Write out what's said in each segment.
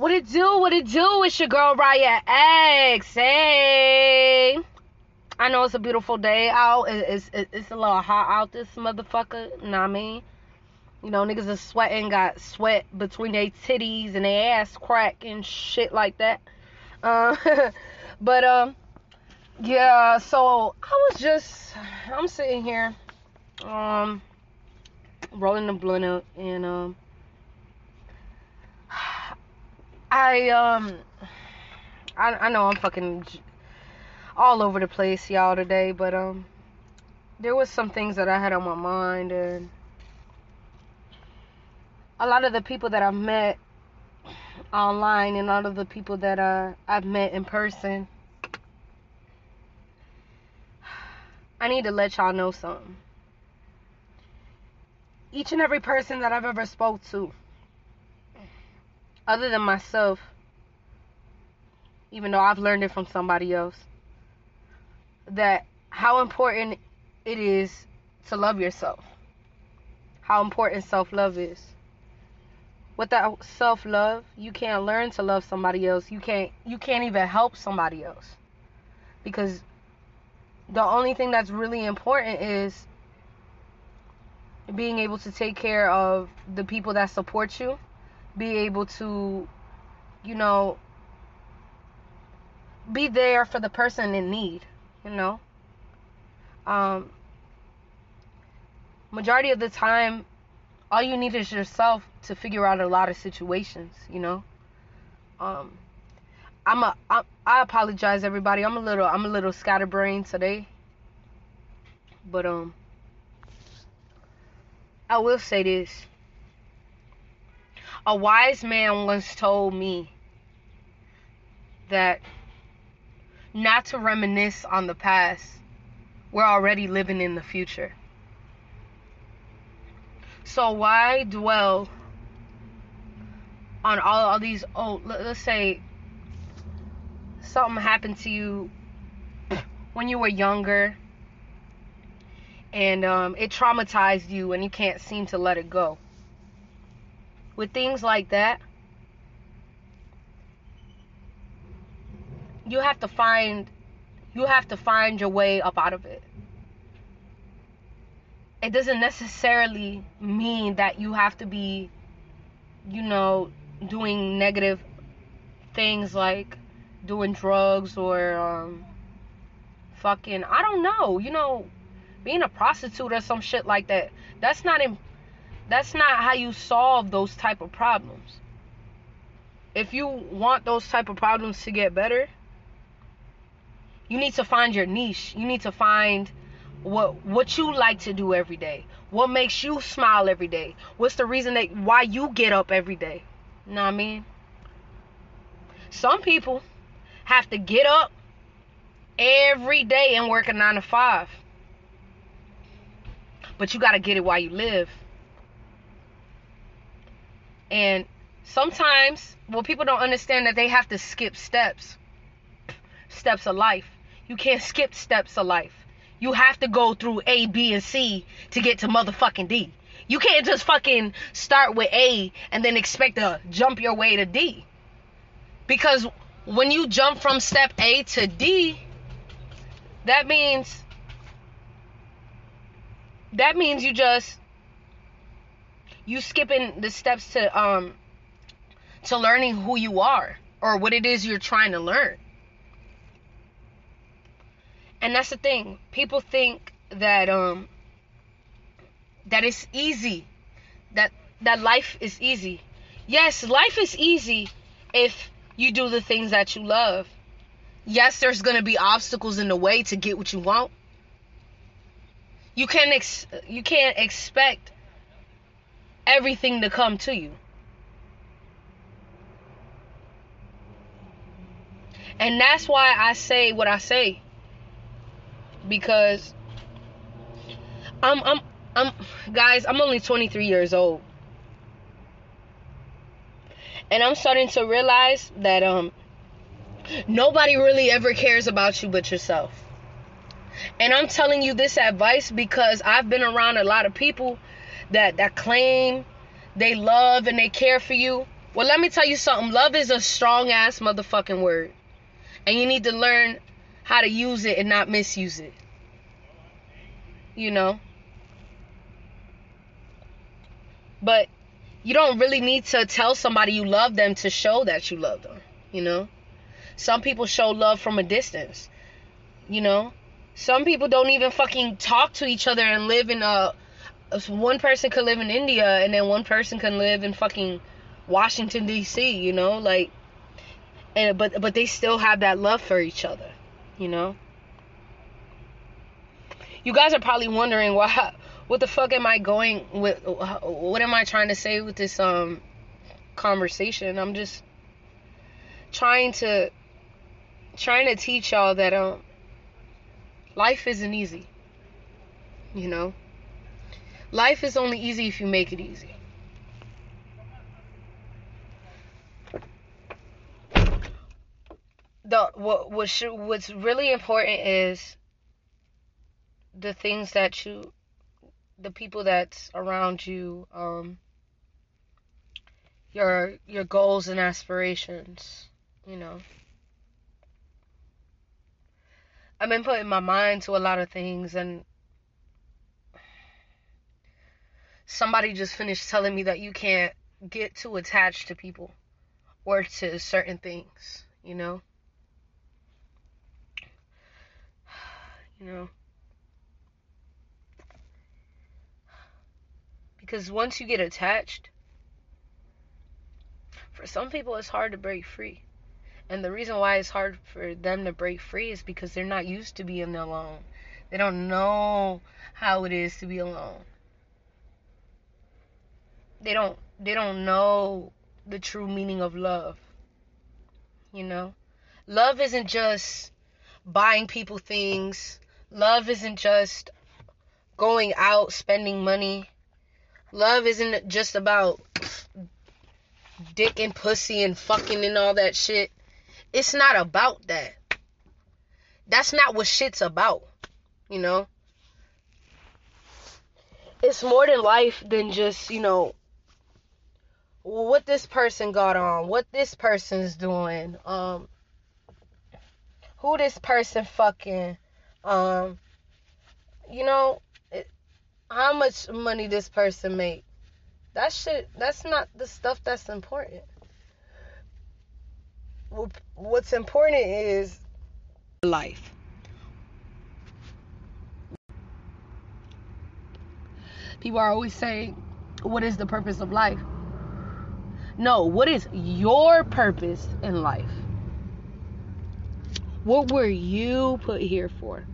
What it do? What it do? It's your girl Riah X. Hey. I know it's a beautiful day out. It's, it's, it's a little hot out this motherfucker. What I mean? You know, niggas are sweating, got sweat between their titties and their ass crack and shit like that. Uh, but, um, yeah, so I was just, I'm sitting here, um, rolling the blunt and, um, I um I I know I'm fucking all over the place y'all today, but um there was some things that I had on my mind and a lot of the people that I've met online and a lot of the people that uh, I've met in person I need to let y'all know something. Each and every person that I've ever spoke to other than myself, even though I've learned it from somebody else, that how important it is to love yourself. How important self love is. Without self love, you can't learn to love somebody else. You can't you can't even help somebody else. Because the only thing that's really important is being able to take care of the people that support you be able to, you know, be there for the person in need, you know. Um, majority of the time, all you need is yourself to figure out a lot of situations, you know. Um, I'm a I, I apologize everybody. I'm a little I'm a little scatterbrained today. But um I will say this. A wise man once told me that not to reminisce on the past. We're already living in the future. So why dwell on all, all these oh let's say something happened to you when you were younger and um, it traumatized you and you can't seem to let it go with things like that, you have to find you have to find your way up out of it. It doesn't necessarily mean that you have to be, you know, doing negative things like doing drugs or um, fucking I don't know, you know, being a prostitute or some shit like that. That's not that's not how you solve those type of problems. If you want those type of problems to get better you need to find your niche. You need to find what what you like to do every day. What makes you smile every day. What's the reason that why you get up every day? You know what i mean? Some people have to get up every day and work a nine to five. But you got to get it while you live and sometimes, well, people don't understand that they have to skip steps. Steps of life. You can't skip steps of life. You have to go through A, B, and C to get to motherfucking D. You can't just fucking start with A and then expect to jump your way to D. Because when you jump from step A to D, that means that means you just you skipping the steps to um to learning who you are or what it is you're trying to learn. And that's the thing. People think that um that it's easy. That that life is easy. Yes, life is easy if you do the things that you love. Yes, there's going to be obstacles in the way to get what you want. You can't ex- you can't expect everything to come to you. And that's why I say what I say. Because I'm I'm I'm guys, I'm only 23 years old. And I'm starting to realize that um nobody really ever cares about you but yourself. And I'm telling you this advice because I've been around a lot of people that that claim they love and they care for you, Well, let me tell you something. Love is a strong ass motherfucking word. And you need to learn how to use it and not misuse it. You know? But you don't really need to tell somebody you love them to show that you love them, you know? Some people show love from a distance. You know? Some people don't even fucking talk to each other and live in a one person could live in India and then one person can live in fucking Washington D.C., you know? Like and but but they still have that love for each other, you know? You guys are probably wondering why what the fuck am I going with what am I trying to say with this um conversation? I'm just trying to trying to teach y'all that um life isn't easy. You know? Life is only easy if you make it easy. The what what should, what's really important is the things that you the people that's around you, um, your your goals and aspirations, you know. I've been putting my mind to a lot of things and somebody just finished telling me that you can't get too attached to people or to certain things, you know? You know? Because once you get attached, for some people it's hard to break free. And the reason why it's hard for them to break free is because they're not used to being alone. They don't know how it is to be alone. They don't they don't know the true meaning of love. You know? Love isn't just buying people things. Love isn't just going out spending money. Love isn't just about dick and pussy and fucking and all that shit. It's not about that. That's not what shit's about, you know? It's more than life than just, you know, what this person got on, what this person's doing, um, who this person fucking, um, you know, how much money this person make. That shit, that's not the stuff that's important. What's important is life. People are always saying, What is the purpose of life? No, what is your purpose in life? What were you put here for?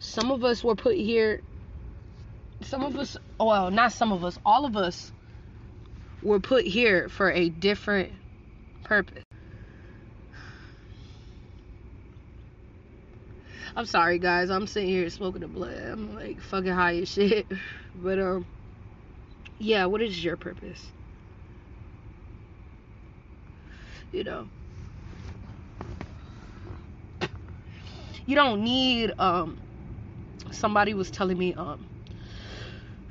some of us were put here some of us well not some of us all of us were put here for a different purpose i'm sorry guys i'm sitting here smoking a blood i'm like fucking high as shit but um yeah what is your purpose you know you don't need um somebody was telling me um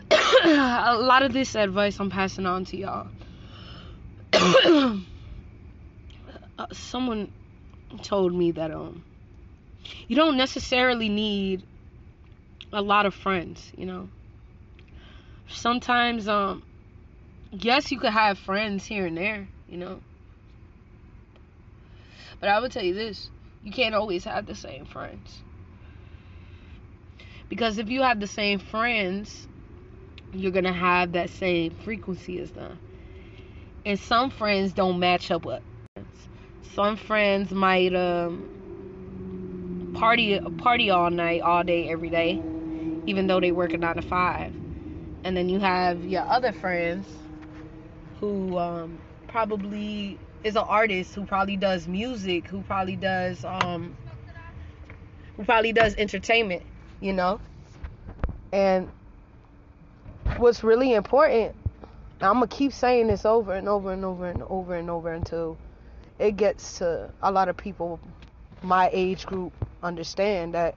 a lot of this advice I'm passing on to y'all. uh, someone told me that um you don't necessarily need a lot of friends, you know. Sometimes um yes, you could have friends here and there, you know. But I would tell you this, you can't always have the same friends. Because if you have the same friends, you're to have that same frequency as them. And some friends don't match up with some friends might um, party party all night, all day, every day, even though they work a nine to five. And then you have your other friends who um, probably is an artist who probably does music, who probably does um, who probably does entertainment you know? And what's really important, I'm to keep saying this over and over and over and over and over until it gets to a lot of people my age group understand that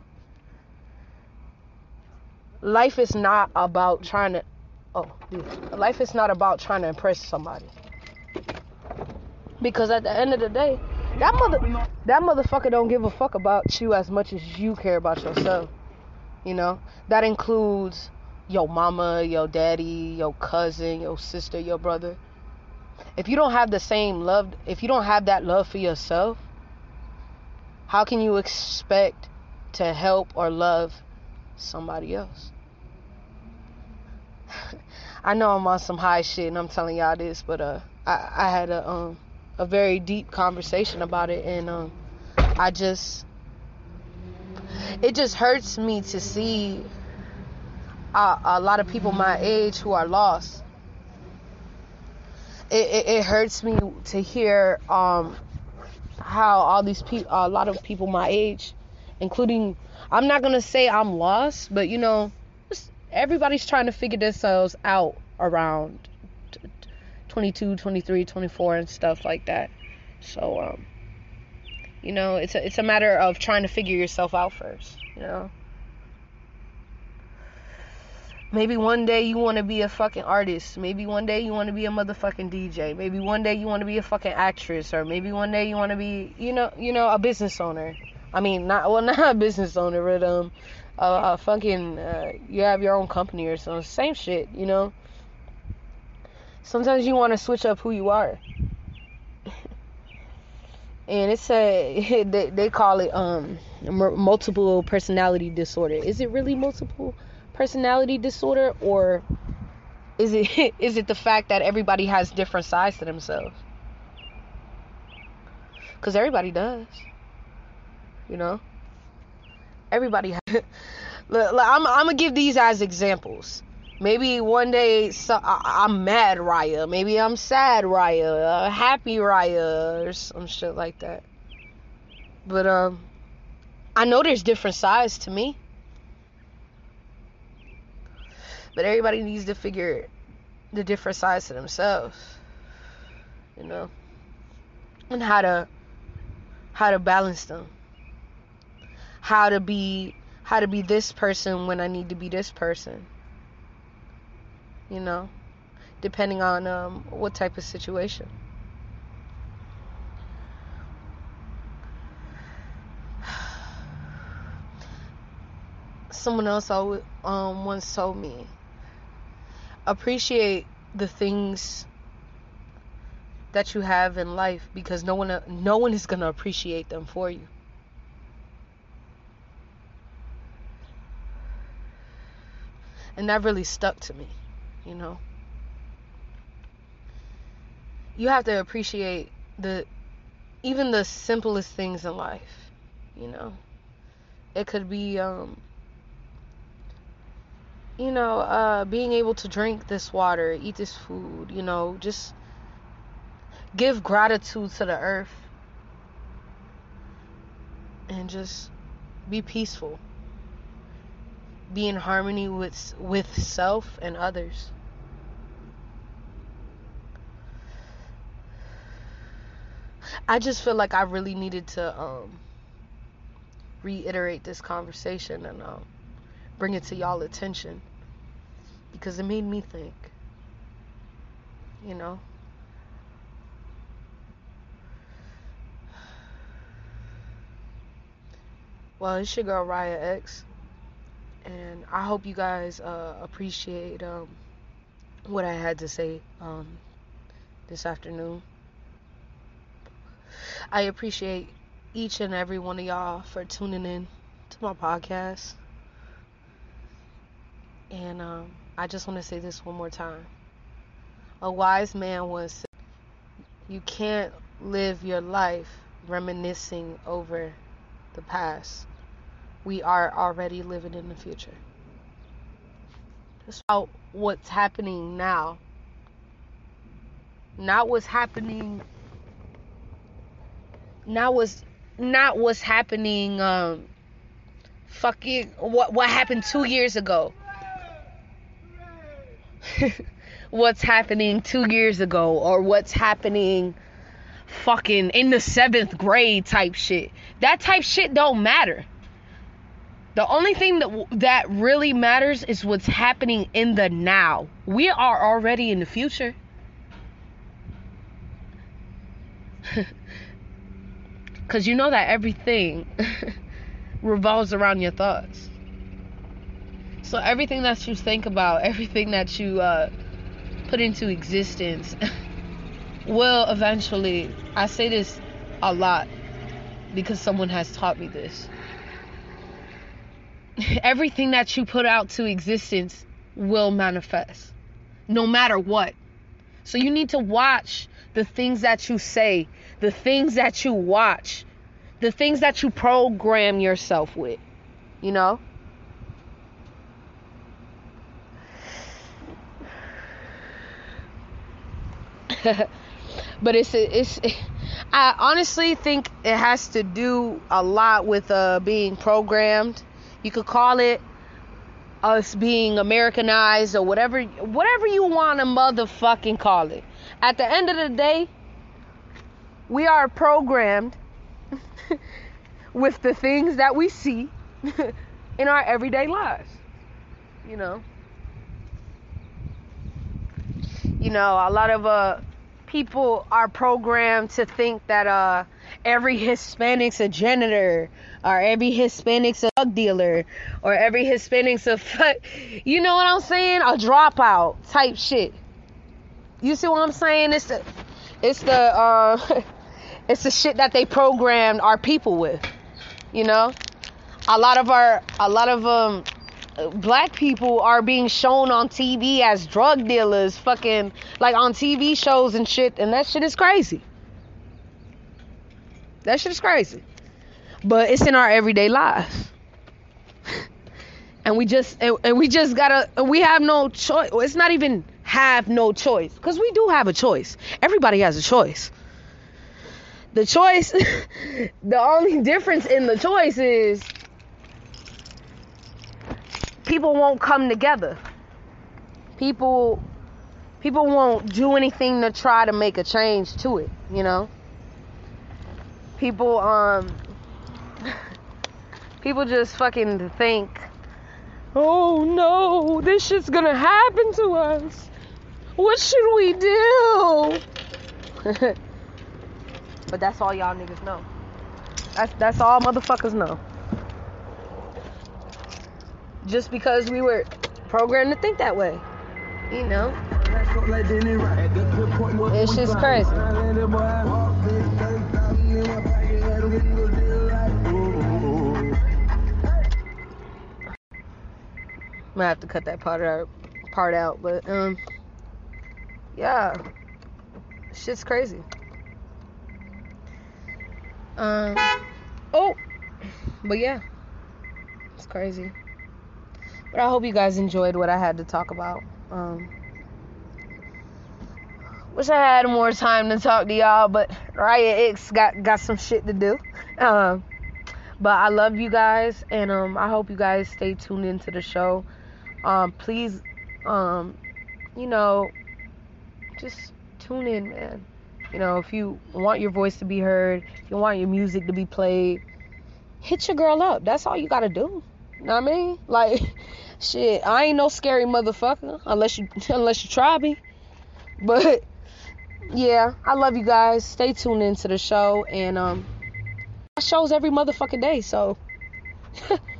life is not about trying to oh, life is not about trying to impress somebody. Because at the end of the day, that mother that motherfucker don't give a fuck about you as much as you care about yourself. You know? That includes your mama, your daddy, your cousin, your sister, your brother. If you don't have the same love, if you don't have that love for yourself, how can you expect to help or love somebody else? I know I'm on some high shit and I'm telling y'all this, but uh I, I had a um a very deep conversation about it and um I just it just hurts me to see a, a lot of people my age who are lost. It, it, it hurts me to hear um how all these people a lot of people my age including I'm not gonna say I'm lost, but you know everybody's trying to figure themselves out around 22, 23, 24 and stuff like that. So um you know, it's a, it's a matter of trying to figure yourself out first, you know. Maybe one day you want to be a fucking artist. Maybe one day you want to be a motherfucking DJ. Maybe one day you want to be a fucking actress or maybe one day you want to be, you know, you know, a business owner. I mean, not well, not a business owner, but um a, a fucking uh, you have your own company or something. Same shit, you know. Sometimes you want to switch up who you are. and it's a they, they call it um multiple personality disorder. Is it really multiple personality disorder or is it is it the fact that everybody has different sides to themselves? Cuz everybody does. You know? Everybody has Look, I'm, I'm gonna give these as examples. Maybe one day so, I, am mad Riah. Maybe I'm sad Riah. Uh, happy Riah or some shit like that. But um, I know there's different sides to me. But everybody needs to figure the different sides to themselves. You know, and how to how to balance them. How to be how to be this person when I need to be this person. You know, depending on um, what type of situation. Someone else um, once told me appreciate the things that you have in life because no one no one is going to appreciate them for you. And that really stuck to me, you know. You have to appreciate the even the simplest things in life, you know. It could be um you know, uh being able to drink this water, eat this food, you know, just give gratitude to the earth and just be peaceful be in harmony with with self and others. I just feel like I really needed to um, reiterate this conversation and um, bring it to y'all attention because it made me think. You know. Well, it's your girl Riah X and I hope you guys uh, appreciate um, what I had to say um, this afternoon. I appreciate each and every one of y'all for tuning in to my podcast. And um, I just want to say this one more time. A wise man once said, You can't live your life reminiscing over the past we are already living in the future. It's about what's happening now. Not what's happening not what's not what's happening um fucking what what happened 2 years ago. what's happening 2 years ago or what's happening fucking in the 7th grade type shit. That type shit don't matter The only thing that that really matters is what's happening in the now. We are already in the future. Cuz you know that everything revolves around your thoughts. So everything that you think about, everything that you uh, put into existence will eventually I say this a lot because someone has taught me this everything that you put out to existence will manifest no matter what. So you need to watch the things that you say, the things that you watch, the things that you program yourself with, you know? but it's it's I honestly think it has to do a lot with uh being programmed you could call it us being Americanized or whatever whatever you want to motherfucking call it. At the end of the day, we are programmed with the things that we see in our everyday lives. You know. You know, a lot of uh people are programmed to think that uh every Hispanic's a janitor or every Hispanic's a drug dealer or every Hispanic's a fuck, you know what I'm saying? A dropout type shit. You see what I'm saying? It's the it's the uh it's the shit that they programmed our people with. You know? A lot of our a lot of um black people are being shown on TV as drug dealers, fucking like on TV shows and shit, and that shit is crazy. That shit is crazy. But it's in our everyday lives. And we just and, and we just gotta we have no choice. It's not even have no choice. Because we do have a choice. Everybody has a choice. The choice the only difference in the choice is people won't come together. People people won't do anything to try to make a change to it, you know? people um people just fucking think oh no this shit's gonna happen to us what should we do but that's all y'all niggas know that's that's all motherfuckers know just because we were programmed to think that way you know it's just crazy Might have to cut that part out, part out, but um, yeah, shit's crazy. Um, oh, but yeah, it's crazy. But I hope you guys enjoyed what I had to talk about. Um, wish I had more time to talk to y'all, but Riah X got got some shit to do. Um, but I love you guys, and um, I hope you guys stay tuned into the show. Um, please, um, you know, just tune in, man. You know, if you want your voice to be heard, if you want your music to be played, hit your girl up. That's all you gotta do. Know I mean? Like, shit, I ain't no scary motherfucker unless you unless you try me. But yeah, I love you guys. Stay tuned into the show and um shows every motherfucking day, so